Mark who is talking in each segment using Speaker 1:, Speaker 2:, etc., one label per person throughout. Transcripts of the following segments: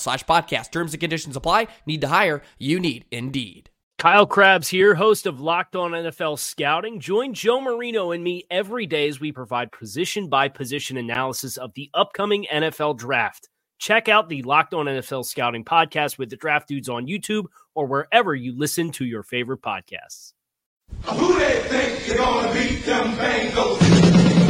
Speaker 1: slash podcast. Terms and conditions apply. Need to hire? You need Indeed.
Speaker 2: Kyle Crabbs here, host of Locked On NFL Scouting. Join Joe Marino and me every day as we provide position by position analysis of the upcoming NFL draft. Check out the Locked On NFL Scouting podcast with the draft dudes on YouTube or wherever you listen to your favorite podcasts.
Speaker 3: Who they think they're gonna beat them Bengals?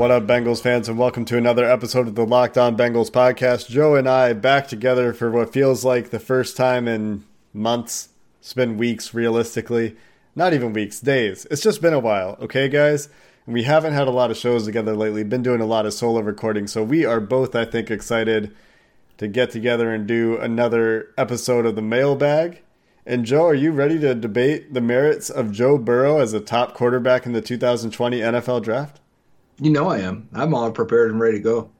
Speaker 4: What up, Bengals fans, and welcome to another episode of the Locked On Bengals podcast. Joe and I back together for what feels like the first time in months. It's been weeks, realistically. Not even weeks, days. It's just been a while, okay, guys? And we haven't had a lot of shows together lately, been doing a lot of solo recording, so we are both, I think, excited to get together and do another episode of the mailbag. And Joe, are you ready to debate the merits of Joe Burrow as a top quarterback in the 2020 NFL draft?
Speaker 5: You know I am. I'm all prepared and ready to go.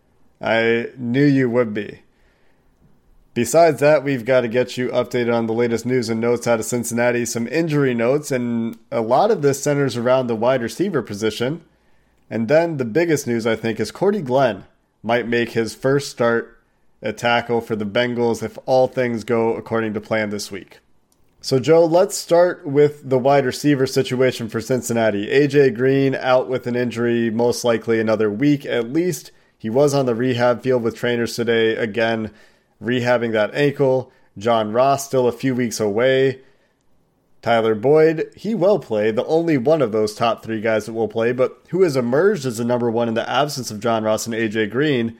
Speaker 4: I knew you would be. Besides that, we've got to get you updated on the latest news and notes out of Cincinnati, some injury notes, and a lot of this centers around the wide receiver position. And then the biggest news, I think, is Cordy Glenn might make his first start at tackle for the Bengals if all things go according to plan this week. So, Joe, let's start with the wide receiver situation for Cincinnati. AJ Green out with an injury, most likely another week at least. He was on the rehab field with trainers today, again, rehabbing that ankle. John Ross still a few weeks away. Tyler Boyd, he will play, the only one of those top three guys that will play, but who has emerged as the number one in the absence of John Ross and AJ Green,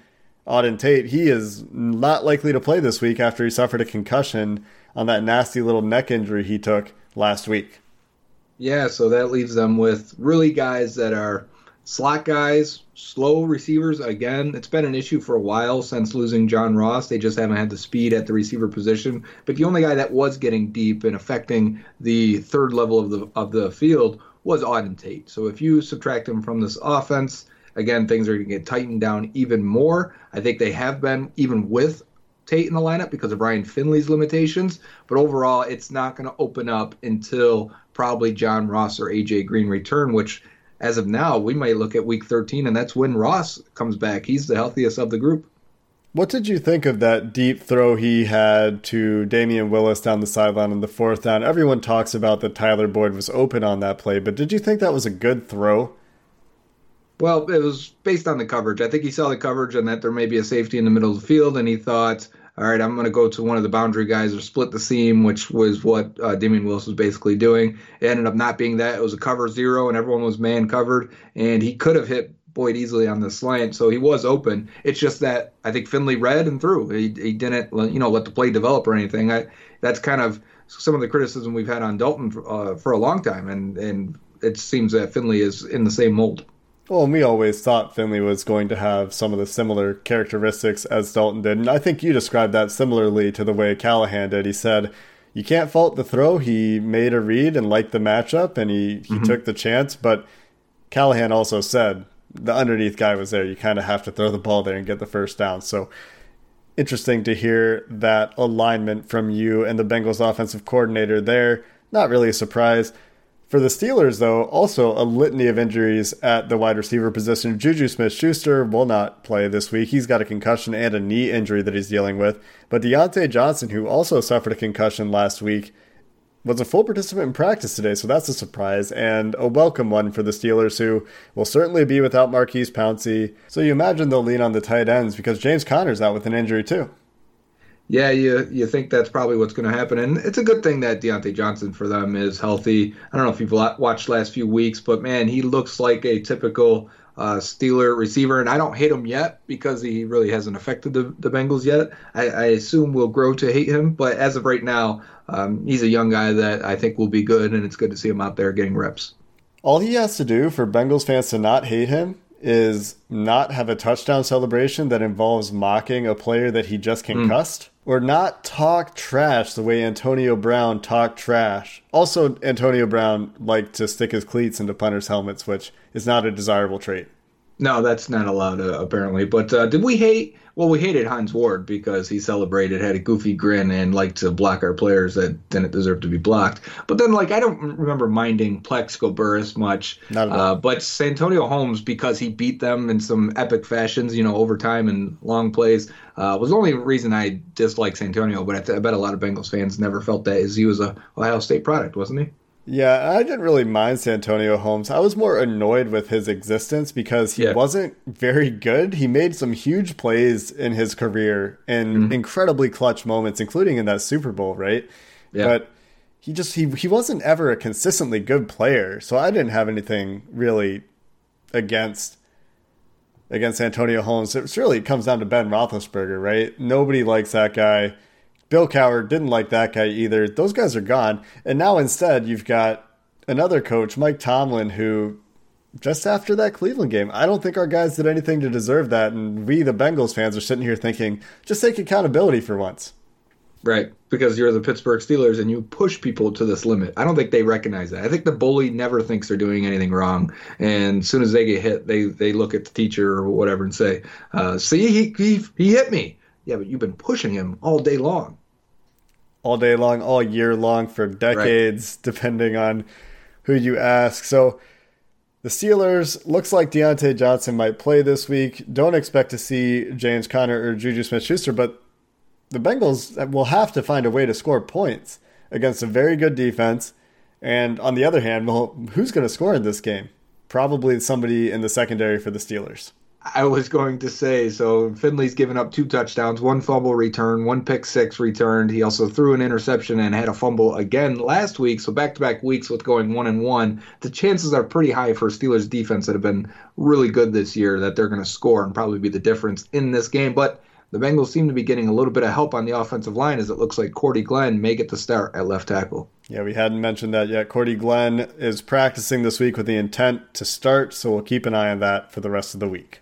Speaker 4: Auden Tate, he is not likely to play this week after he suffered a concussion on that nasty little neck injury he took last week.
Speaker 5: Yeah, so that leaves them with really guys that are slot guys, slow receivers. Again, it's been an issue for a while since losing John Ross. They just haven't had the speed at the receiver position. But the only guy that was getting deep and affecting the third level of the of the field was Auden Tate. So if you subtract him from this offense, again, things are going to get tightened down even more. I think they have been even with Tate in the lineup because of Ryan Finley's limitations. But overall, it's not going to open up until probably John Ross or AJ Green return, which as of now, we might look at week 13, and that's when Ross comes back. He's the healthiest of the group.
Speaker 4: What did you think of that deep throw he had to Damion Willis down the sideline in the fourth down? Everyone talks about that Tyler Boyd was open on that play, but did you think that was a good throw?
Speaker 5: Well, it was based on the coverage. I think he saw the coverage and that there may be a safety in the middle of the field, and he thought, all right, I'm going to go to one of the boundary guys or split the seam, which was what uh, Damion Willis was basically doing. It ended up not being that. It was a cover zero, and everyone was man covered, and he could have hit Boyd easily on the slant, so he was open. It's just that I think Finley read and threw. He, he didn't, you know, let the play develop or anything. I, that's kind of some of the criticism we've had on Dalton for, uh, for a long time, and and it seems that Finley is in the same mold.
Speaker 4: Well, and we always thought Finley was going to have some of the similar characteristics as Dalton did. And I think you described that similarly to the way Callahan did. He said, You can't fault the throw. He made a read and liked the matchup and he, he mm-hmm. took the chance. But Callahan also said, The underneath guy was there. You kind of have to throw the ball there and get the first down. So interesting to hear that alignment from you and the Bengals offensive coordinator there. Not really a surprise. For the Steelers, though, also a litany of injuries at the wide receiver position. Juju Smith Schuster will not play this week. He's got a concussion and a knee injury that he's dealing with. But Diontae Johnson, who also suffered a concussion last week, was a full participant in practice today, so that's a surprise and a welcome one for the Steelers, who will certainly be without Maurkice Pouncey. So you imagine they'll lean on the tight ends because James Conner's out with an injury too
Speaker 5: yeah, you you think that's probably what's going to happen, and it's a good thing that Diontae Johnson for them is healthy. I don't know if you've watched last few weeks, but man, he looks like a typical uh, Steeler receiver, and I don't hate him yet because he really hasn't affected the, the Bengals yet. I, I assume we'll grow to hate him, but as of right now, um, he's a young guy that I think will be good, and it's good to see him out there getting reps.
Speaker 4: All he has to do for Bengals fans to not hate him is not have a touchdown celebration that involves mocking a player that he just concussed. Mm or not talk trash the way Antonio Brown talked trash. Also, Antonio Brown liked to stick his cleats into punters' helmets, which is not a desirable trait.
Speaker 5: No, that's not allowed uh, apparently. But uh, did we hate? Well, we hated Hines Ward because he celebrated, had a goofy grin, and liked to block our players that didn't deserve to be blocked. But then, like, I don't remember minding Plaxico Burress much.
Speaker 4: Not at all. Uh,
Speaker 5: but Santonio Holmes, because he beat them in some epic fashions, you know, overtime and long plays, uh, was the only reason I dislike Santonio. But I, th- I bet a lot of Bengals fans never felt that, as he was a Ohio State product, wasn't he?
Speaker 4: Yeah, I didn't really mind Santonio Holmes. I was more annoyed with his existence because he yeah. wasn't very good. He made some huge plays in his career and mm-hmm. incredibly clutch moments, including in that Super Bowl, right? Yeah. But he just he he wasn't ever a consistently good player. So I didn't have anything really against against Antonio Holmes. It really comes down to Ben Roethlisberger, right? Nobody likes that guy. Bill Cowher didn't like that guy either. Those guys are gone. And now instead, you've got another coach, Mike Tomlin, who just after that Cleveland game, I don't think our guys did anything to deserve that. And we, the Bengals fans, are sitting here thinking, just take accountability for once.
Speaker 5: Right, because you're the Pittsburgh Steelers and you push people to this limit. I don't think they recognize that. I think the bully never thinks they're doing anything wrong, and as soon as they get hit, they they look at the teacher or whatever and say, uh, "See, he, he he hit me." Yeah, but you've been pushing him all day long
Speaker 4: all day long, all year long for decades, right. depending on who you ask. So the Steelers looks like Diontae Johnson might play this week. Don't expect to see James Conner or Juju Smith Schuster, but the Bengals will have to find a way to score points against a very good defense. And on the other hand, well, who's going to score in this game? Probably somebody in the secondary for the Steelers.
Speaker 5: I was going to say so. Finley's given up two touchdowns, one fumble return, one pick six returned. He also threw an interception and had a fumble again last week. So back to back weeks with going one and one. The chances are pretty high for Steelers defense that have been really good this year that they're going to score and probably be the difference in this game. But the Bengals seem to be getting a little bit of help on the offensive line as it looks like Cordy Glenn may get the start at left tackle.
Speaker 4: Yeah, we hadn't mentioned that yet. Cordy Glenn is practicing this week with the intent to start, so we'll keep an eye on that for the rest of the week.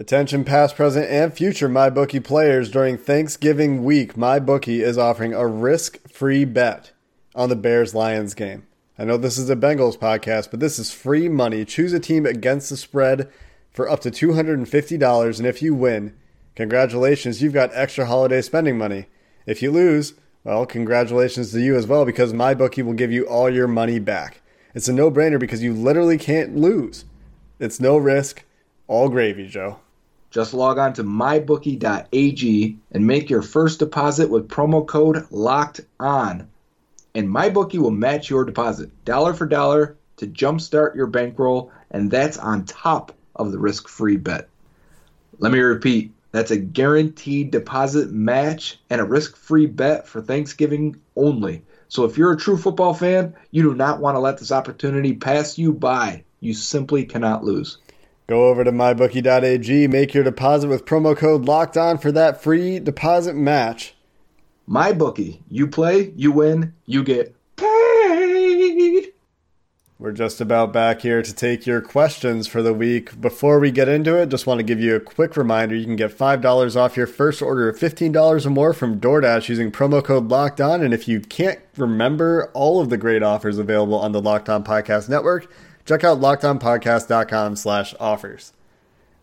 Speaker 4: Attention past, present, and future MyBookie players during Thanksgiving week. MyBookie is offering a risk-free bet on the Bears-Lions game. I know this is a Bengals podcast, but this is free money. Choose a team against the spread for up to $250, and if you win, congratulations, you've got extra holiday spending money. If you lose, well, congratulations to you as well because MyBookie will give you all your money back. It's a no-brainer because you literally can't lose. It's no risk, all gravy, Joe.
Speaker 5: Just log on to mybookie.ag and make your first deposit with promo code LOCKED ON. And MyBookie will match your deposit dollar for dollar to jumpstart your bankroll, and that's on top of the risk free bet. Let me repeat That's a guaranteed deposit match and a risk free bet for Thanksgiving only. So if you're a true football fan, you do not want to let this opportunity pass you by. You simply cannot lose.
Speaker 4: Go over to mybookie.ag, make your deposit with promo code locked on for that free deposit match.
Speaker 5: My bookie, you play, you win, you get paid.
Speaker 4: We're just about back here to take your questions for the week. Before we get into it, just want to give you a quick reminder you can get $5 off your first order of $15 or more from DoorDash using promo code Locked On. And if you can't remember all of the great offers available on the Locked On Podcast Network, check out lockedonpodcast.com slash offers.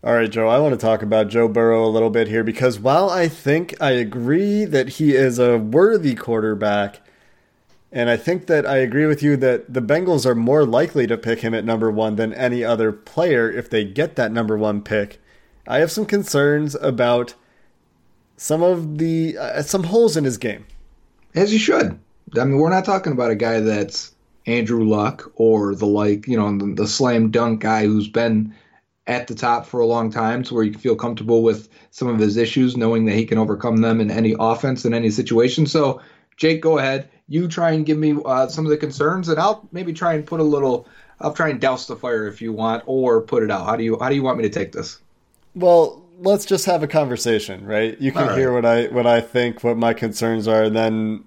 Speaker 4: All right, Joe, I want to talk about Joe Burrow a little bit here because while I think I agree that he is a worthy quarterback, and I think that I agree with you that the Bengals are more likely to pick him at number one than any other player if they get that number one pick. I have some concerns about some of the uh, some holes in his game.
Speaker 5: As you should. I mean, we're not talking about a guy that's Andrew Luck or the like, you know, the, the slam dunk guy who's been at the top for a long time to where you can feel comfortable with some of his issues, knowing that he can overcome them in any offense in any situation. So, Jake, go ahead. You try and give me uh, some of the concerns, and I'll maybe try and put a little. I'll try and douse the fire if you want, or put it out. How do you How do you want me to take this?
Speaker 4: Well, let's just have a conversation, right? You can
Speaker 5: right.
Speaker 4: hear what I what I think, what my concerns are, and then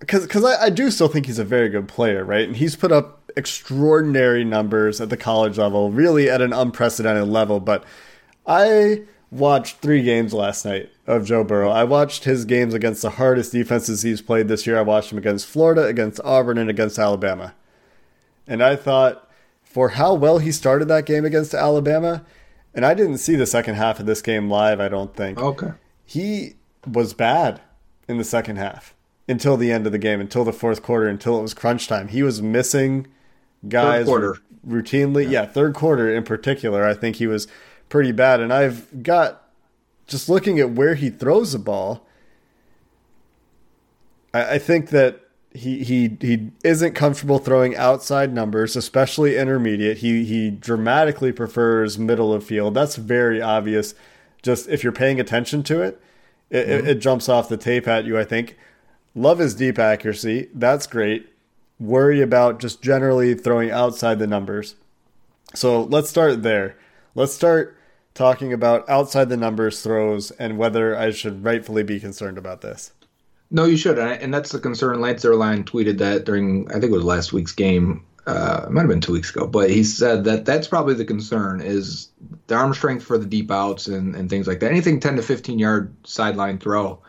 Speaker 4: because because I, I do still think he's a very good player, right? And he's put up extraordinary numbers at the college level, really at an unprecedented level. But I watched three games last night of Joe Burrow. I watched his games against the hardest defenses he's played this year. I watched him against Florida, against Auburn, and against Alabama. And I thought, for how well he started that game against Alabama, and I didn't see the second half of this game live, I don't think.
Speaker 5: Okay.
Speaker 4: He was bad in the second half until the end of the game, until the fourth quarter, until it was crunch time. He was missing guys
Speaker 5: quarter.
Speaker 4: routinely. Yeah. third quarter in particular, I think he was pretty bad. And I've got just looking at where he throws the ball. I, I think that he he he isn't comfortable throwing outside numbers, especially intermediate. He he dramatically prefers middle of field. That's very obvious. Just if you're paying attention to it, it, it, mm-hmm. it jumps off the tape at you. I think. Love his deep accuracy. That's great. Worry about just generally throwing outside the numbers. So let's start there. Let's start talking about outside the numbers throws and whether I should rightfully be concerned about this.
Speaker 5: No, you should, and that's the concern. Lance Zierlein tweeted that during, I think it was last week's game. Uh, it might have been two weeks ago, but he said that that's probably the concern is the arm strength for the deep outs and, and things like that. Anything 10 to 15 yard sideline throw,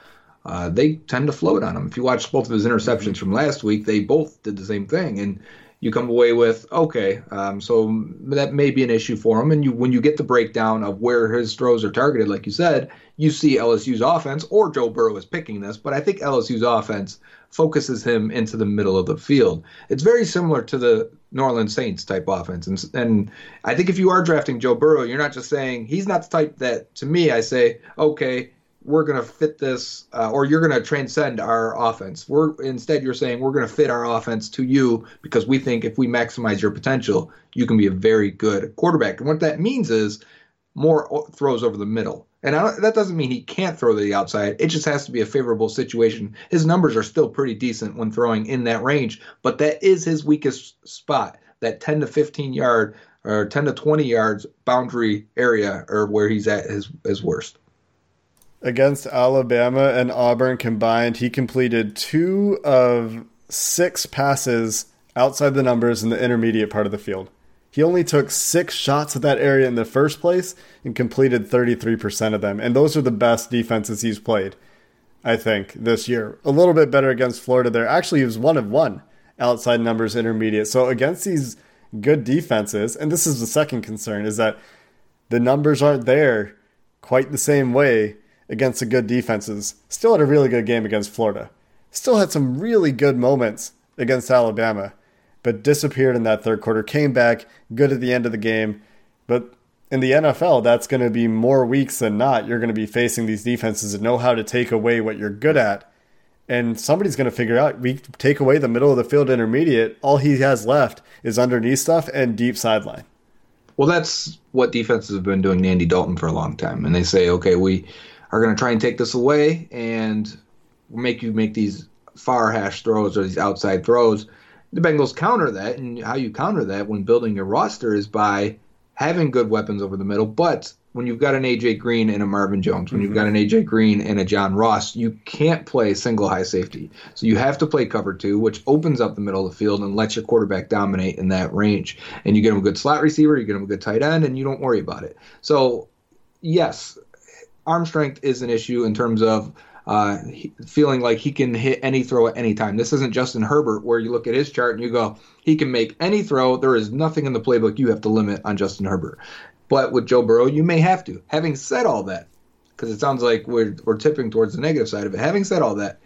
Speaker 5: uh, they tend to float on him. If you watch both of his interceptions from last week, they both did the same thing, and you come away with okay, um, so that may be an issue for him. And you, when you get the breakdown of where his throws are targeted, like you said, you see LSU's offense, or Joe Burrow is picking this, but I think LSU's offense focuses him into the middle of the field. It's very similar to the New Orleans Saints type offense, and, and I think if you are drafting Joe Burrow, you're not just saying he's not the type that to me I say okay we're going to fit this, uh, or you're going to transcend our offense. We're instead you're saying we're going to fit our offense to you because we think if we maximize your potential, you can be a very good quarterback. And what that means is more throws over the middle. And that doesn't mean he can't throw to the outside. It just has to be a favorable situation. His numbers are still pretty decent when throwing in that range, but that is his weakest spot. That 10 to 15 yard or 10 to 20 yards boundary area, or where he's at his his worst.
Speaker 4: Against Alabama and Auburn combined, he completed two of six passes outside the numbers in the intermediate part of the field. He only took six shots at that area in the first place and completed 33% of them. And those are the best defenses he's played, I think, this year. A little bit better against Florida there. Actually, he was one of one outside numbers intermediate. So against these good defenses, and this is the second concern, is that the numbers aren't there quite the same way against the good defenses. Still had a really good game against Florida. Still had some really good moments against Alabama, but disappeared in that third quarter. Came back good at the end of the game. But in the NFL, that's going to be more weeks than not. You're going to be facing these defenses that know how to take away what you're good at. And somebody's going to figure out we take away the middle of the field intermediate. All he has left is underneath stuff and deep sideline.
Speaker 5: Well, that's what defenses have been doing Andy Dalton for a long time. And they say, okay, we are going to try and take this away and make you make these far hash throws or these outside throws. The Bengals counter that, and how you counter that when building your roster is by having good weapons over the middle. But when you've got an AJ Green and a Marvin Jones, when you've mm-hmm. got an AJ Green and a John Ross, you can't play single high safety. So you have to play cover two, which opens up the middle of the field and lets your quarterback dominate in that range. And you get him a good slot receiver, you get him a good tight end, and you don't worry about it. So, yes, arm strength is an issue in terms of uh, feeling like he can hit any throw at any time. This isn't Justin Herbert, where you look at his chart and you go, he can make any throw. There is nothing in the playbook you have to limit on Justin Herbert. But with Joe Burrow, you may have to. Having said all that, because it sounds like we're, we're tipping towards the negative side of it, having said all that,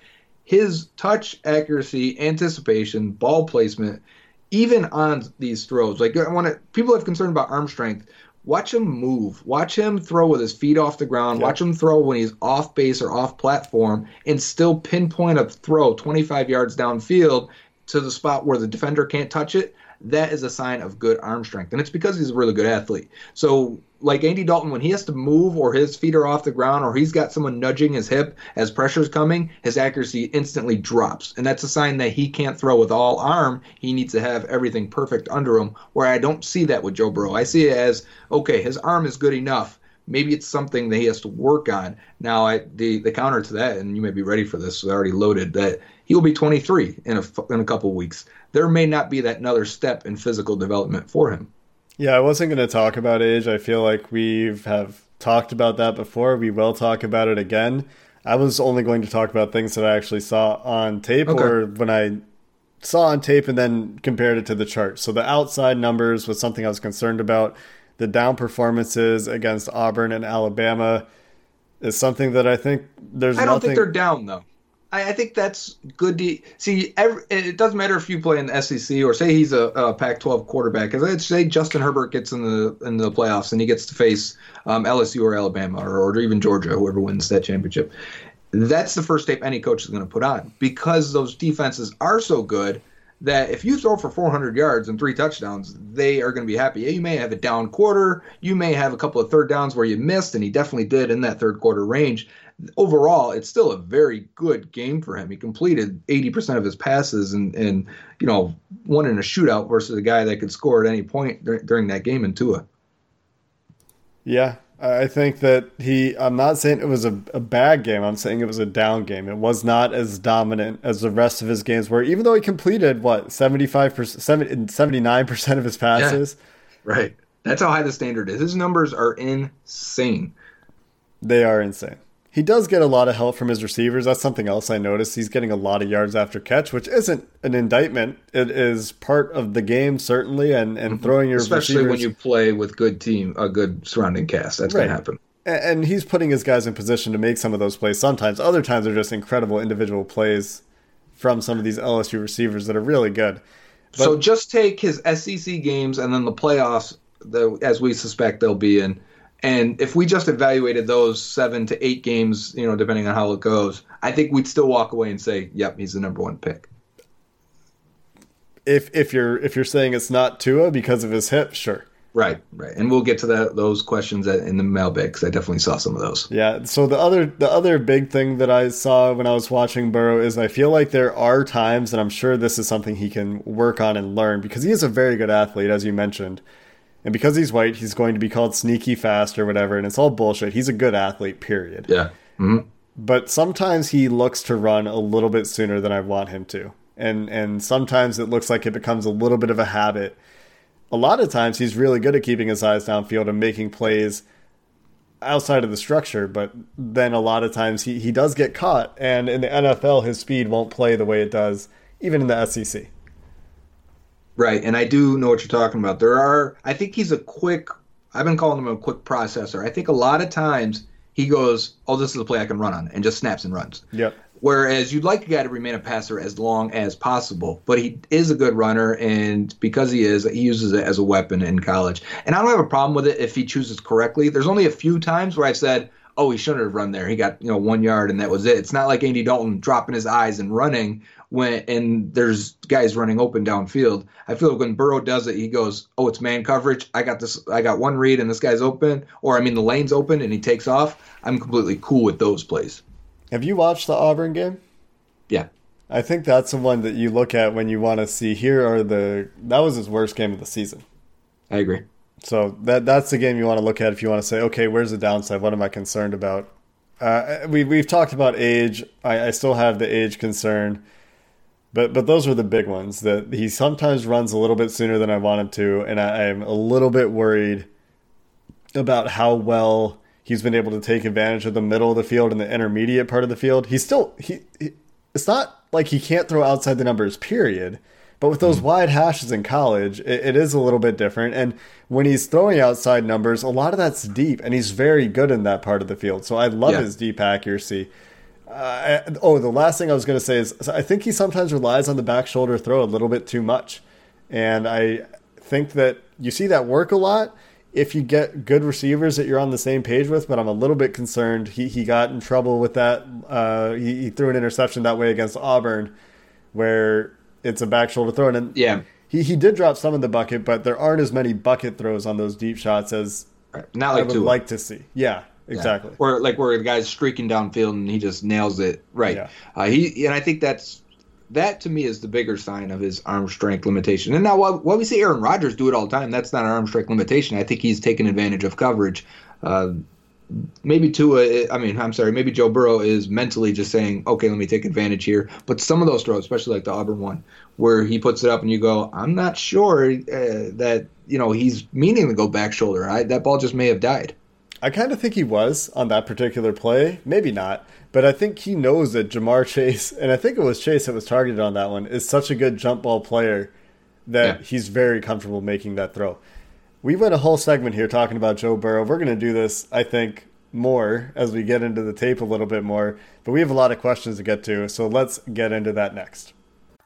Speaker 5: his touch accuracy, anticipation, ball placement, even on these throws, like I want to, people have concern about arm strength. Watch him move. Watch him throw with his feet off the ground. Watch him throw when he's off base or off platform and still pinpoint a throw 25 yards downfield to the spot where the defender can't touch it. That is a sign of good arm strength. And it's because he's a really good athlete. So, like Andy Dalton, when he has to move or his feet are off the ground or he's got someone nudging his hip as pressure's coming, his accuracy instantly drops. And that's a sign that he can't throw with all arm. He needs to have everything perfect under him, where I don't see that with Joe Burrow. I see it as, okay, his arm is good enough. Maybe it's something that he has to work on. Now, I, the the counter to that, and you may be ready for this, so I already loaded that he will be 23 in a in a couple weeks. There may not be that another step in physical development for him.
Speaker 4: Yeah, I wasn't going to talk about age. I feel like we've have talked about that before. We will talk about it again. I was only going to talk about things that I actually saw on tape
Speaker 5: Okay.
Speaker 4: or when I saw on tape and then compared it to the chart. So the outside numbers was something I was concerned about. The down performances against Auburn and Alabama is something that I think there's
Speaker 5: I don't
Speaker 4: nothing
Speaker 5: think they're down though. I, I think that's good. To, see, every, it doesn't matter if you play in the SEC or say he's a, a Pac-12 quarterback. Because let's say Justin Herbert gets in the in the playoffs and he gets to face um, LSU or Alabama or, or even Georgia, whoever wins that championship. That's the first tape any coach is going to put on because those defenses are so good that if you throw for 400 yards and three touchdowns, they are going to be happy. You may have a down quarter, you may have a couple of third downs where you missed, and he definitely did in that third quarter range. Overall, it's still a very good game for him. He completed 80% of his passes and, and you know, won in a shootout versus a guy that could score at any point dur- during that game in Tua.
Speaker 4: Yeah, I think that he. I'm not saying it was a, a bad game. I'm saying it was a down game. It was not as dominant as the rest of his games were. Even though he completed what 75 percent, 79 percent of his passes,
Speaker 5: Right. That's how high the standard is. His numbers are insane.
Speaker 4: they are insane. He does get a lot of help from his receivers. That's something else I noticed. He's getting a lot of yards after catch, which isn't an indictment. It is part of the game certainly, and and throwing your
Speaker 5: Mm-hmm. Especially when you play with good team, a good surrounding cast. That's going to happen.
Speaker 4: And he's putting his guys in position to make some of those plays sometimes other times they're just incredible individual plays from some of these lsu receivers that are really good
Speaker 5: so just take his SEC games and then the playoffs, the, as we suspect they'll be in. And if we just evaluated those seven to eight games, you know, depending on how it goes, I think we'd still walk away and say, "Yep, he's the number one pick."
Speaker 4: if if you're if you're saying it's not Tua because of his hip sure
Speaker 5: Right, right. And we'll get to that those questions in the mailbag because I definitely saw some of those.
Speaker 4: yeah so the other the other big thing that i saw when i was watching burrow is i feel like there are times and i'm sure this is something he can work on and learn because he is a very good athlete as you mentioned and because he's white he's going to be called sneaky fast or whatever and it's all bullshit he's a good athlete period
Speaker 5: Yeah. hmm
Speaker 4: but sometimes he looks to run a little bit sooner than I want him to. And and sometimes it looks like it becomes a little bit of a habit. A lot of times he's really good at keeping his eyes downfield and making plays outside of the structure, but then a lot of times he, he does get caught and in the NFL his speed won't play the way it does even in the SEC.
Speaker 5: Right, and I do know what you're talking about. There are, I think he's a quick. I've been calling him a quick processor. I think a lot of times he goes, "Oh, this is a play I can run on," and just snaps and runs.
Speaker 4: Yep.
Speaker 5: Whereas you'd like a guy to remain a passer as long as possible, but he is a good runner, and because he is, he uses it as a weapon in college. And I don't have a problem with it if he chooses correctly. There's only a few times where I've said, oh, he shouldn't have run there. He got you know one yard and that was it. It's not like Andy Dalton dropping his eyes and running when and there's guys running open downfield. I feel like when Burrow does it, he goes, oh, it's man coverage. I got this. I got one read and this guy's open, or I mean the lane's open and he takes off. I'm completely cool with those plays.
Speaker 4: Have you watched the Auburn game?
Speaker 5: Yeah.
Speaker 4: I think that's the one that you look at when you want to see here are the that was his worst game of the season.
Speaker 5: I agree.
Speaker 4: So that that's the game you want to look at if you want to say, okay, where's the downside? What am I concerned about? Uh, we we've talked about age. I, I still have the age concern, but but those were the big ones. That he sometimes runs a little bit sooner than I wanted to, and I, I'm a little bit worried about how well he's been able to take advantage of the middle of the field and the intermediate part of the field. He's still he, he it's not like he can't throw outside the numbers, period. But with those hmm. wide hashes in college, it, it is a little bit different. And when he's throwing outside numbers, a lot of that's deep, and he's very good in that part of the field. So I love
Speaker 5: Yeah.
Speaker 4: his deep accuracy. Uh, oh, the last thing I was going to say is I think he sometimes relies on the back shoulder throw a little bit too much. And I think that you see that work a lot if you get good receivers that you're on the same page with, but I'm a little bit concerned. He, he got in trouble with that. Uh, he, he threw an interception that way against Auburn where it's a back shoulder throw. And
Speaker 5: Yeah.
Speaker 4: he, he did drop some in the bucket, but there aren't as many bucket throws on those deep shots as
Speaker 5: Not
Speaker 4: I
Speaker 5: like
Speaker 4: would
Speaker 5: Tua.
Speaker 4: like to see. Yeah, exactly.
Speaker 5: Or like where the guy's streaking downfield and he just nails it. Right.
Speaker 4: Yeah.
Speaker 5: Uh, he and I think that's that to me is the bigger sign of his arm strength limitation. And now while, while we see Aaron Rodgers do it all the time, that's not an arm strength limitation. I think he's taken advantage of coverage. Uh, maybe Tua, I mean, I'm sorry, maybe Joe Burrow is mentally just saying, okay, let me take advantage here. But some of those throws, especially like the Auburn one, where he puts it up and you go, I'm not sure uh, that, you know, he's meaning to go back shoulder. I, that ball just may have died.
Speaker 4: I kind of think he was on that particular play. Maybe not. But I think he knows that Jamar Chase, and I think it was Chase that was targeted on that one, is such a good jump ball player that
Speaker 5: Yeah.
Speaker 4: he's very comfortable making that throw. We went a whole segment here talking about Joe Burrow. We're going to do this, I think, more as we get into the tape a little bit more. But we have a lot of questions to get to, so let's get into that next.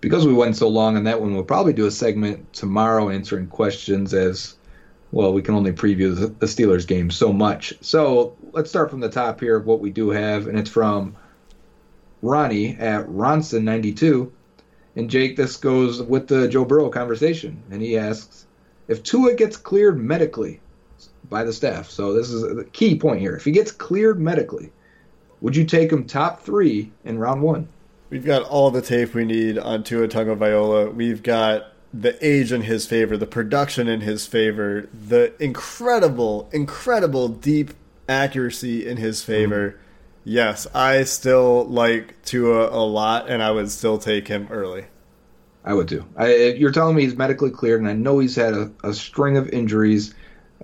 Speaker 5: Because we went so long on that one, we'll probably do a segment tomorrow answering questions as well. We can only preview the, Steelers game so much. So let's start from the top here of what we do have, and it's from Ronnie at Ronson92. And Jake, this goes with the Joe Burrow conversation, and he asks if Tua gets cleared medically by the staff. So this is a key point here. If he gets cleared medically, would you take him top three in round one?
Speaker 4: We've got all the tape we need on Tua Tagovailoa We've got the age in his favor, the production in his favor, the incredible, incredible deep accuracy in his favor. Mm-hmm. Yes, I still like Tua a lot, and I would still take him early.
Speaker 5: I would too. I, you're telling me he's medically cleared, and I know he's had a, a string of injuries,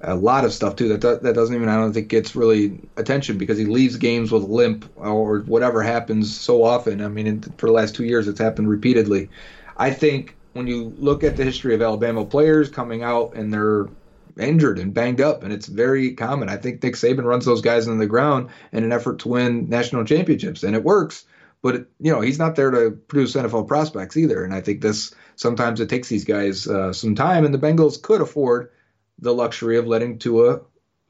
Speaker 5: a lot of stuff too. That that doesn't even I don't think gets really attention because he leaves games with limp or whatever happens so often. I mean, for the last two years, it's happened repeatedly. I think when you look at the history of Alabama players coming out and they're injured and banged up, and it's very common. I think Nick Saban runs those guys into the ground in an effort to win national championships, and it works. But it, you know, he's not there to produce NFL prospects either. And I think this sometimes it takes these guys uh, some time, and the Bengals could afford the luxury of letting Tua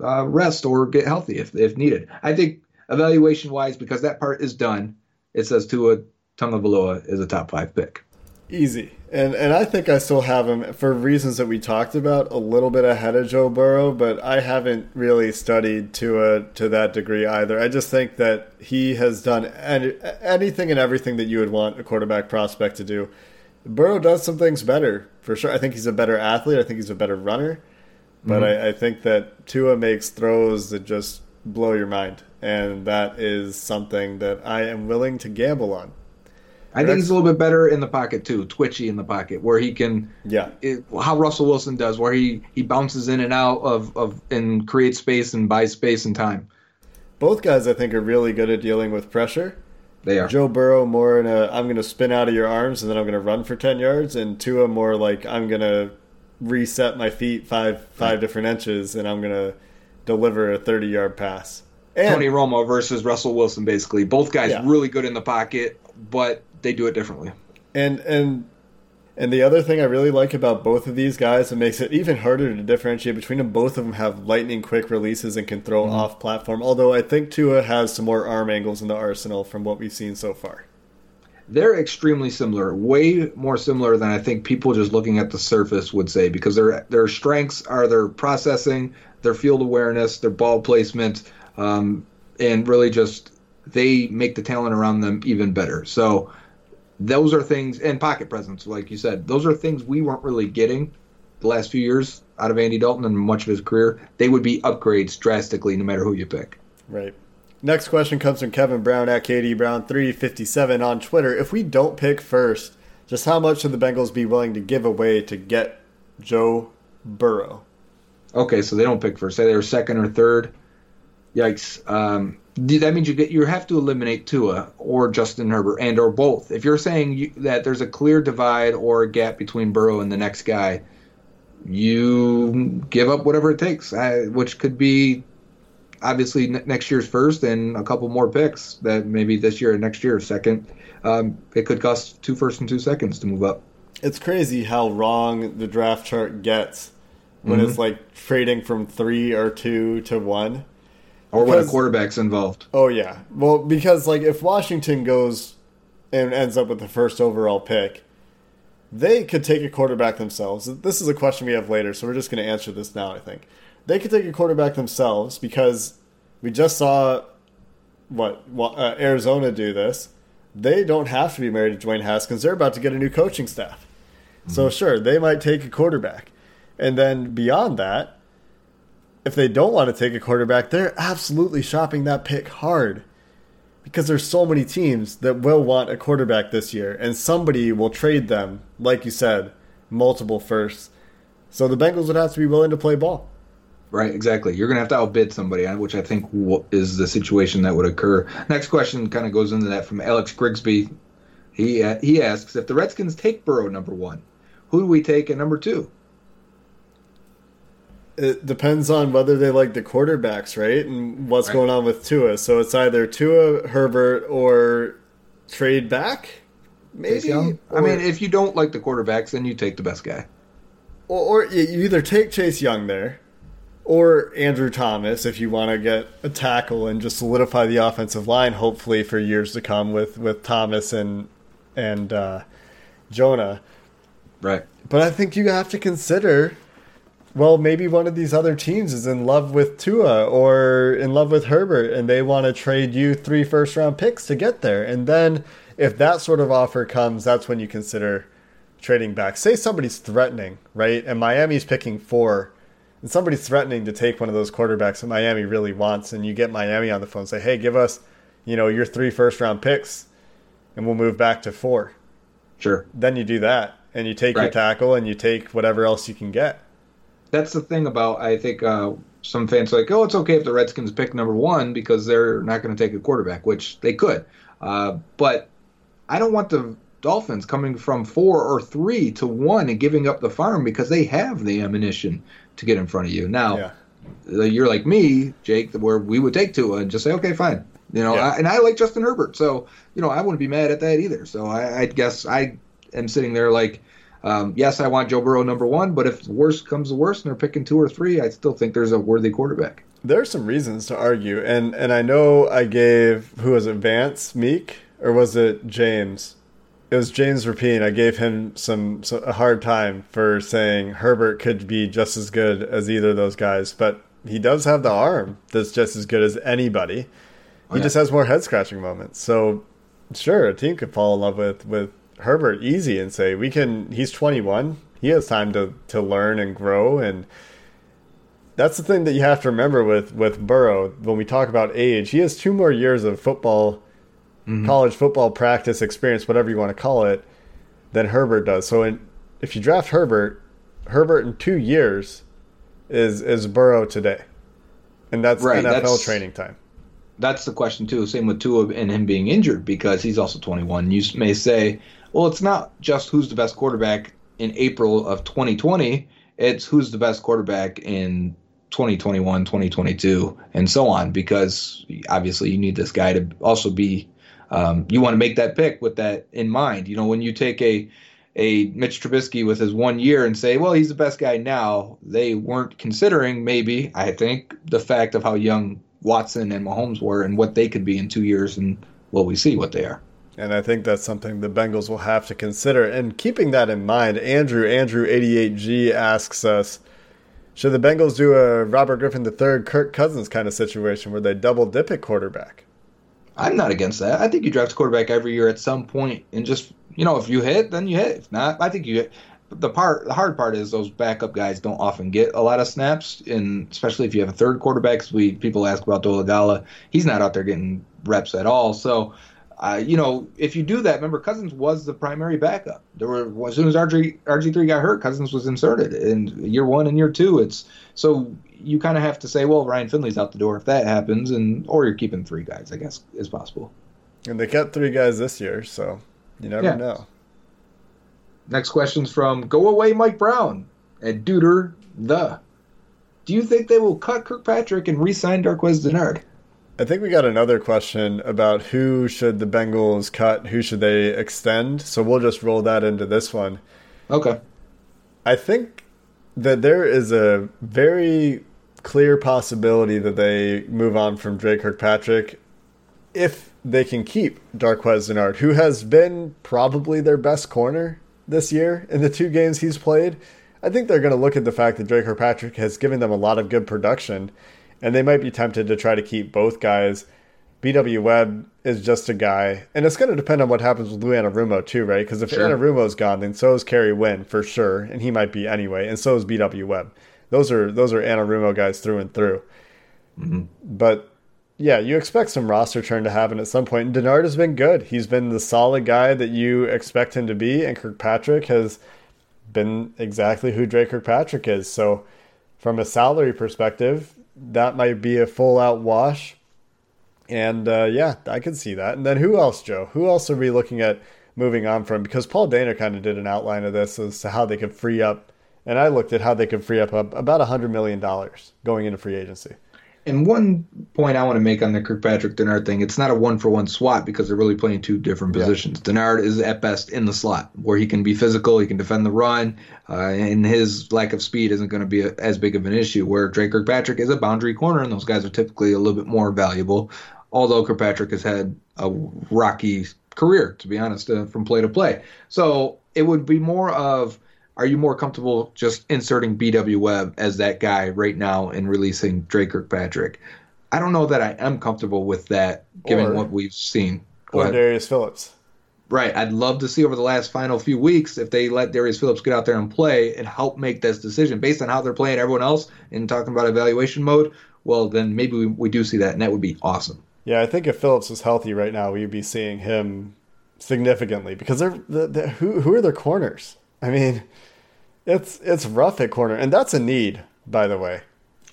Speaker 5: uh, rest or get healthy if if needed. I think evaluation wise, because that part is done, it says Tua Tagovailoa is a top five pick.
Speaker 4: Easy. And and I think I still have him for reasons that we talked about a little bit ahead of Joe Burrow, but I haven't really studied Tua to that degree either. I just think that he has done any, anything and everything that you would want a quarterback prospect to do. Burrow does some things better, for sure. I think he's a better athlete. I think he's a better runner. But mm-hmm. I, I think that Tua makes throws that just blow your mind. And that is something that I am willing to gamble on.
Speaker 5: I think he's a little bit better in the pocket too, twitchy in the pocket, where he can,
Speaker 4: Yeah.
Speaker 5: it, how Russell Wilson does, where he he bounces in and out of of and creates space and buys space and time.
Speaker 4: Both guys, I think, are really good at dealing with pressure.
Speaker 5: They are.
Speaker 4: Joe Burrow more in a I'm going to spin out of your arms and then I'm going to run for 10 yards, and Tua more like I'm going to reset my feet five five different inches and I'm going to deliver a 30 yard pass. And
Speaker 5: Tony Romo versus Russell Wilson, basically. Both guys
Speaker 4: Yeah.
Speaker 5: really good in the pocket, but they do it differently.
Speaker 4: And and and the other thing I really like about both of these guys that makes it even harder to differentiate between them, both of them have lightning quick releases and can throw
Speaker 5: Mm-hmm.
Speaker 4: off platform. Although I think Tua has some more arm angles in the arsenal from what we've seen so far.
Speaker 5: They're extremely similar, way more similar than I think people just looking at the surface would say, because their their strengths are their processing, their field awareness, their ball placement, um, and really just they make the talent around them even better. So those are things, and pocket presence, like you said, those are things we weren't really getting the last few years out of Andy Dalton and much of his career. They would be upgrades drastically, no matter who you pick.
Speaker 4: Right. Next question comes from Kevin Brown at KD Brown three fifty seven on Twitter. If we don't pick first, just how much should the Bengals be willing to give away to get Joe Burrow?
Speaker 5: Okay, so they don't pick first. Say they were second or third. Yikes. Um, that means you get you have to eliminate Tua or Justin Herbert and or both. If you're saying you, that there's a clear divide or a gap between Burrow and the next guy, you give up whatever it takes, uh, which could be obviously n- next year's first and a couple more picks that maybe this year and next year second. Um, it could cost two first and two seconds to move up.
Speaker 4: It's crazy how wrong the draft chart gets when
Speaker 5: Mm-hmm.
Speaker 4: it's like trading from three or two to one.
Speaker 5: Or when a quarterback's involved.
Speaker 4: Oh yeah. Well, because like if Washington goes and ends up with the first overall pick, they could take a quarterback themselves. This is a question we have later, so we're just going to answer this now, I think. They could take a quarterback themselves because we just saw what uh, Arizona do this. They don't have to be married to Dwayne Haskins. They're about to get a new coaching staff. So sure, they might take a quarterback. And then beyond that, if they don't want to take a quarterback, they're absolutely shopping that pick hard because there's so many teams that will want a quarterback this year, and somebody will trade them, like you said, multiple firsts. So the Bengals would have to be willing to play ball.
Speaker 5: Right, exactly. You're going to have to outbid somebody, uh, which I think is the situation that would occur. Next question kind of goes into that from Alex Grigsby. He uh, he asks if the Redskins take Burrow number one, who do we take at number two?
Speaker 4: It depends on whether they like the quarterbacks, right? And what's
Speaker 5: Right.
Speaker 4: going on with Tua. So it's either Tua, Herbert, or trade back. Maybe.
Speaker 5: Young? I mean, if you don't like the quarterbacks, then you take the best guy.
Speaker 4: or, or you either take Chase Young there, or Andrew Thomas if you want to get a tackle and just solidify the offensive line. Hopefully for years to come with with Thomas and and uh, Jonah.
Speaker 5: Right.
Speaker 4: But I think you have to consider. Well, maybe one of these other teams is in love with Tua or in love with Herbert, and they want to trade you three first round picks to get there. And then, if that sort of offer comes, that's when you consider trading back. Say somebody's threatening, right? And Miami's picking four, and somebody's threatening to take one of those quarterbacks that Miami really wants, and you get Miami on the phone and say, hey, give us, you know, your three first round picks, and we'll move back to four.
Speaker 5: Sure.
Speaker 4: Then you do that, and you take your tackle, and you take whatever else you can get.
Speaker 5: That's the thing about I think uh, some fans are like, oh, it's okay if the Redskins pick number one because they're not going to take a quarterback, which they could. Uh, but I don't want the Dolphins coming from four or three to one and giving up the farm because they have the ammunition to get in front of you. Now,
Speaker 4: Yeah.
Speaker 5: you're like me, Jake, where we would take Tua and just say, okay, fine. You know,
Speaker 4: Yeah.
Speaker 5: I, and I like Justin Herbert, so you know I wouldn't be mad at that either. So I, I guess I am sitting there like, um, yes, I want Joe Burrow number one, but if the worst comes to worst and they're picking two or three, I still think there's a worthy quarterback.
Speaker 4: There are some reasons to argue, and and I know I gave who was it Vance Meek or was it James? It was James Rapien. I gave him some, some a hard time for saying Herbert could be just as good as either of those guys, but he does have the arm that's just as good as anybody. Oh, he
Speaker 5: yeah.
Speaker 4: just has more head scratching moments. So sure, a team could fall in love with with Herbert easy and say we can. He's twenty one. He has time to to learn and grow and that's the thing that you have to remember with with Burrow when we talk about age. He has two more years of football Mm-hmm. college football practice experience, whatever you want to call it, than Herbert does. So in, if you draft Herbert, Herbert in two years is is Burrow today, and that's
Speaker 5: Right,
Speaker 4: NFL
Speaker 5: that's-
Speaker 4: training time.
Speaker 5: that's the question too. Same with Tua and him being injured because he's also 21. You may say, well, it's not just who's the best quarterback in April of 2020. It's who's the best quarterback in 2021, 2022, and so on. Because obviously you need this guy to also be. Um, you want to make that pick with that in mind. You know, when you take a a Mitch Trubisky with his one year and say, well, he's the best guy now. They weren't considering maybe, I think, the fact of how young Watson and Mahomes were and what they could be in two years, and well, we see what they are.
Speaker 4: And I think that's something the Bengals will have to consider. And keeping that in mind, Andrew, Andrew88G asks us Should the Bengals do a Robert Griffin III, Kirk Cousins kind of situation where they double dip at quarterback?
Speaker 5: I'm not against that. I think you draft a quarterback every year at some point, and just you know, if you hit, then you hit. If not, I think you hit. The part, the hard part is those backup guys don't often get a lot of snaps, and especially if you have a third quarterback. we people ask about Dolegala, he's not out there getting reps at all. So, uh, you know, if you do that, remember Cousins was the primary backup. There were as soon as RG RG three got hurt, Cousins was inserted in year one and year two. It's so you kind of have to say, well, Ryan Finley's out the door if that happens, and or you're keeping three guys, I guess, is possible.
Speaker 4: And they kept three guys this year, so you never
Speaker 5: Yeah.
Speaker 4: know.
Speaker 5: Next question's from Go Away Mike Brown at Duder the. Do you think they will cut Kirkpatrick and re-sign Darqueze Dennard?
Speaker 4: I think we got another question about who should the Bengals cut, who should they extend. So we'll just roll that into this one.
Speaker 5: Okay.
Speaker 4: I think that there is a very clear possibility that they move on from Dre Kirkpatrick if they can keep Darqueze Dennard, who has been probably their best corner this year in the two games he's played. I think they're going to look at the fact that Dre Kirkpatrick has given them a lot of good production, and they might be tempted to try to keep both guys. BW Webb is just a guy, and it's going to depend on what happens with Lou Anarumo too, right? Because if
Speaker 5: Sure.
Speaker 4: Anarumo's gone, then so is Kerry Wynn for sure, and he might be anyway, and so is BW Webb. Those are those are Anarumo guys through and through. But yeah, you expect some roster turn to happen at some point. And Dennard has been good. He's been the solid guy that you expect him to be, and Kirkpatrick has been exactly who Dre Kirkpatrick is. So, from a salary perspective, that might be a full out wash. And uh, yeah, I can see that. And then who else, Joe? Who else are we looking at moving on from? Because Paul Dehner kind of did an outline of this as to how they could free up. And I looked at how they could free up ab- about $100 million going into free agency.
Speaker 5: And one point I want to make on the Kirkpatrick Dennard thing, it's not a one for one swap because they're really playing two different
Speaker 4: Yeah.
Speaker 5: positions. Dennard is at best in the slot where he can be physical, he can defend the run, uh, and his lack of speed isn't going to be a, as big of an issue. Where Dre Kirkpatrick is a boundary corner, and those guys are typically a little bit more valuable. Although Kirkpatrick has had a rocky career, to be honest, uh, from play to play. So it would be more of are you more comfortable just inserting BW Webb as that guy right now and releasing Dre Kirkpatrick? I don't know that I am comfortable with that, given
Speaker 4: Or-
Speaker 5: what we've seen. Go
Speaker 4: Or
Speaker 5: ahead.
Speaker 4: Darius Phillips.
Speaker 5: Right. I'd love to see over the last final few weeks if they let Darius Phillips get out there and play and help make this decision based on how they're playing everyone else and talking about evaluation mode. Well, then maybe we, we do see that, and that would be awesome.
Speaker 4: Yeah, I think if Phillips was healthy right now, we'd be seeing him significantly because they're the, the, who who are their corners? I mean, it's it's rough at corner, and that's a need, by the way.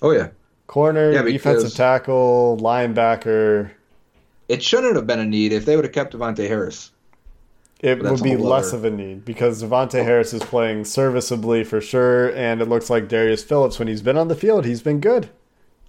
Speaker 5: Oh yeah.
Speaker 4: Corner,
Speaker 5: Yeah,
Speaker 4: defensive tackle, linebacker.
Speaker 5: It shouldn't have been a need if they would have kept Davontae Harris.
Speaker 4: It would be less
Speaker 5: other-
Speaker 4: of a need because Davontae Harris is playing serviceably for sure, and it looks like Darius Phillips, when he's been on the field, he's been good.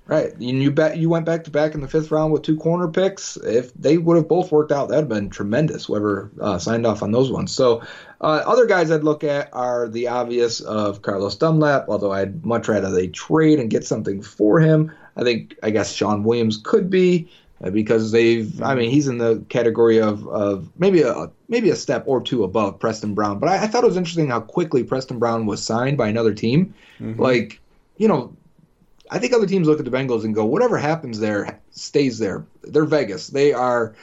Speaker 5: Right. And you bet you went back to back in the fifth round with two corner picks. If they would have both worked out, that'd have been tremendous. Whoever uh, signed off on those ones. So uh, other guys I'd look at are the obvious of Carlos Dunlap, although I'd much rather they trade and get something for him. I think I guess Shawn Williams could be uh, because they've. I mean, he's in the category of of maybe a maybe a step or two above Preston Brown. But I, I thought it was interesting how quickly Preston Brown was signed by another team. Like you know, I think other teams look at the Bengals and go, whatever happens there stays there. They're Vegas. They are.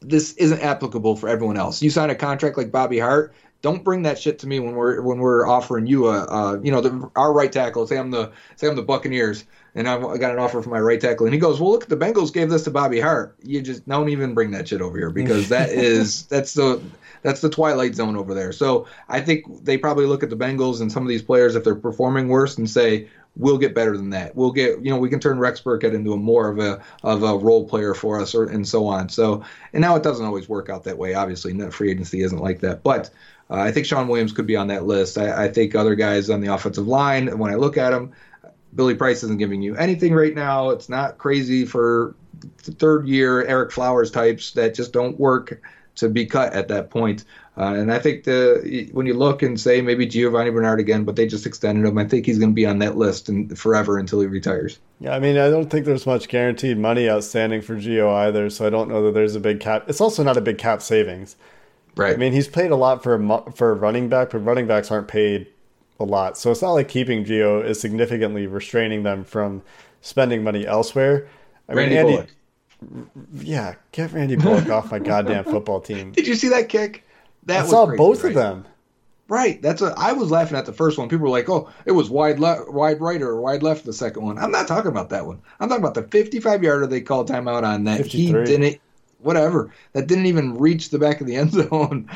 Speaker 5: This isn't applicable for everyone else. You sign a contract like Bobby Hart, Don't bring that shit to me when we're when we're offering you a, uh, you know, the, our right tackle. Say I'm the say I'm the Buccaneers, and I'm, I got an offer for my right tackle, and he goes, "Well, look, the Bengals gave this to Bobby Hart. You just don't even bring that shit over here because that is that's the that's the twilight zone over there." So I think they probably look at the Bengals and some of these players if they're performing worse and say, we'll get better than that. We'll get, you know, we can turn Rex Burkhead into a more of a of a role player for us, or and so on. So, and now it doesn't always work out that way. Obviously, net free agency isn't like that. But uh, I think Shawn Williams could be on that list. I, I think other guys on the offensive line, when I look at them, Billy Price isn't giving you anything right now. It's not crazy for third year Eric Flowers types that just don't work to be cut at that point. Uh, and I think the when you look and say maybe Giovani Bernard again, but they just extended him. I think he's going to be on that list and forever until he retires.
Speaker 4: Yeah, I mean, I don't think there's much guaranteed money outstanding for Geo either, so I don't know that there's a big cap. It's also not a big cap savings.
Speaker 5: Right.
Speaker 4: I mean, he's paid a lot for a for a running back, but running backs aren't paid a lot, so it's not like keeping Geo is significantly restraining them from spending money elsewhere. I
Speaker 5: Randy
Speaker 4: mean, Andy,
Speaker 5: Bullock.
Speaker 4: Yeah, get Randy Bullock off my goddamn football team.
Speaker 5: Did you see that kick? That
Speaker 4: I saw
Speaker 5: crazy,
Speaker 4: both
Speaker 5: right?
Speaker 4: of them.
Speaker 5: Right. That's what I was laughing at the first one. People were like, "Oh, it was wide left, wide right, or wide left." The second one. I'm not talking about that one. I'm talking about the 55 yarder they called timeout on that. He didn't. Whatever. That didn't even reach the back of the end zone.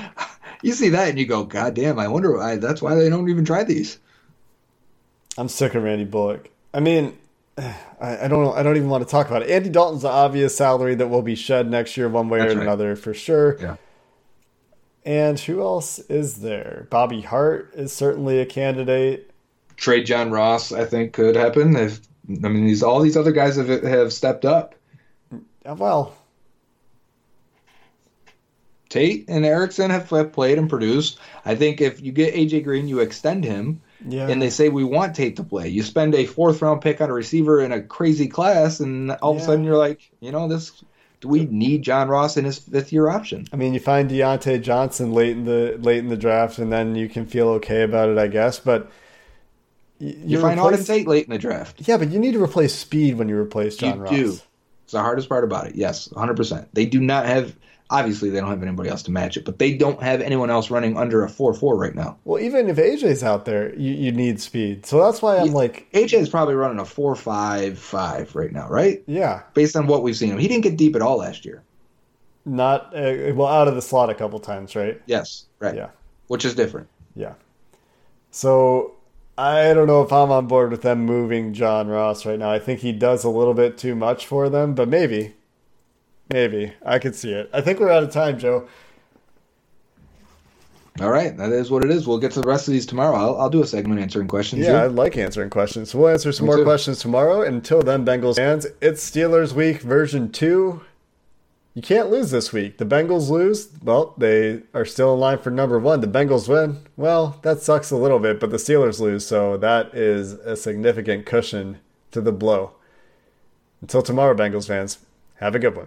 Speaker 5: you see that and you go, "God damn! I wonder. why that's why they don't even try these."
Speaker 4: I'm sick of Randy Bullock. I mean, I, I don't know. I don't even want to talk about it. Andy Dalton's the obvious salary that will be shed next year, one way
Speaker 5: That's
Speaker 4: or
Speaker 5: right.
Speaker 4: another, for sure.
Speaker 5: Yeah.
Speaker 4: And who else is there? Bobby Hart is certainly a candidate.
Speaker 5: Trade John Ross, I think, could happen. If I mean, these all these other guys have have stepped up.
Speaker 4: Well,
Speaker 5: Tate and Erickson have have played and produced. I think if you get AJ Green, you extend him.
Speaker 4: Yeah.
Speaker 5: and they say we want Tate to play. You spend a fourth round pick on a receiver in a crazy class, and all of a sudden you're like, you know, this. Do we need John Ross in his fifth year option?
Speaker 4: I mean, you find Diontae Johnson late in the late in the draft, and then you can feel okay about it, I guess. But y-
Speaker 5: You find Auden Tate late in the draft.
Speaker 4: Yeah, but you need to replace speed when you replace John
Speaker 5: you
Speaker 4: Ross.
Speaker 5: do. It's the hardest part about it. Yes, 100. percent They do not have. Obviously, they don't have anybody else to match it, but they don't have anyone else running under a four four right now.
Speaker 4: Well, even if AJ's out there, you, you need speed. So that's why I'm
Speaker 5: Yeah.
Speaker 4: like,
Speaker 5: AJ is probably running a four five five right now, right?
Speaker 4: yeah,
Speaker 5: Based on what we've seen him, he didn't get deep at all last year.
Speaker 4: not uh, well out of the slot a couple times, right?
Speaker 5: Yes, right.
Speaker 4: Yeah.
Speaker 5: which is different.
Speaker 4: Yeah. So I don't know if I'm on board with them moving John Ross right now. I think he does a little bit too much for them, but maybe. Maybe. I could see it. I think we're out of time, Joe.
Speaker 5: All right, that is what it is. We'll get to the rest of these tomorrow. I'll, I'll do a segment answering questions.
Speaker 4: Yeah, I like answering questions. So we'll answer some
Speaker 5: Me
Speaker 4: more
Speaker 5: too.
Speaker 4: questions tomorrow. Until then, Bengals fans, it's Steelers week version 2. You can't lose this week. The Bengals lose. Well, they are still in line for number one. The Bengals win. Well, that sucks a little bit, but the Steelers lose. So that is a significant cushion to the blow. Until tomorrow, Bengals fans, have a good one.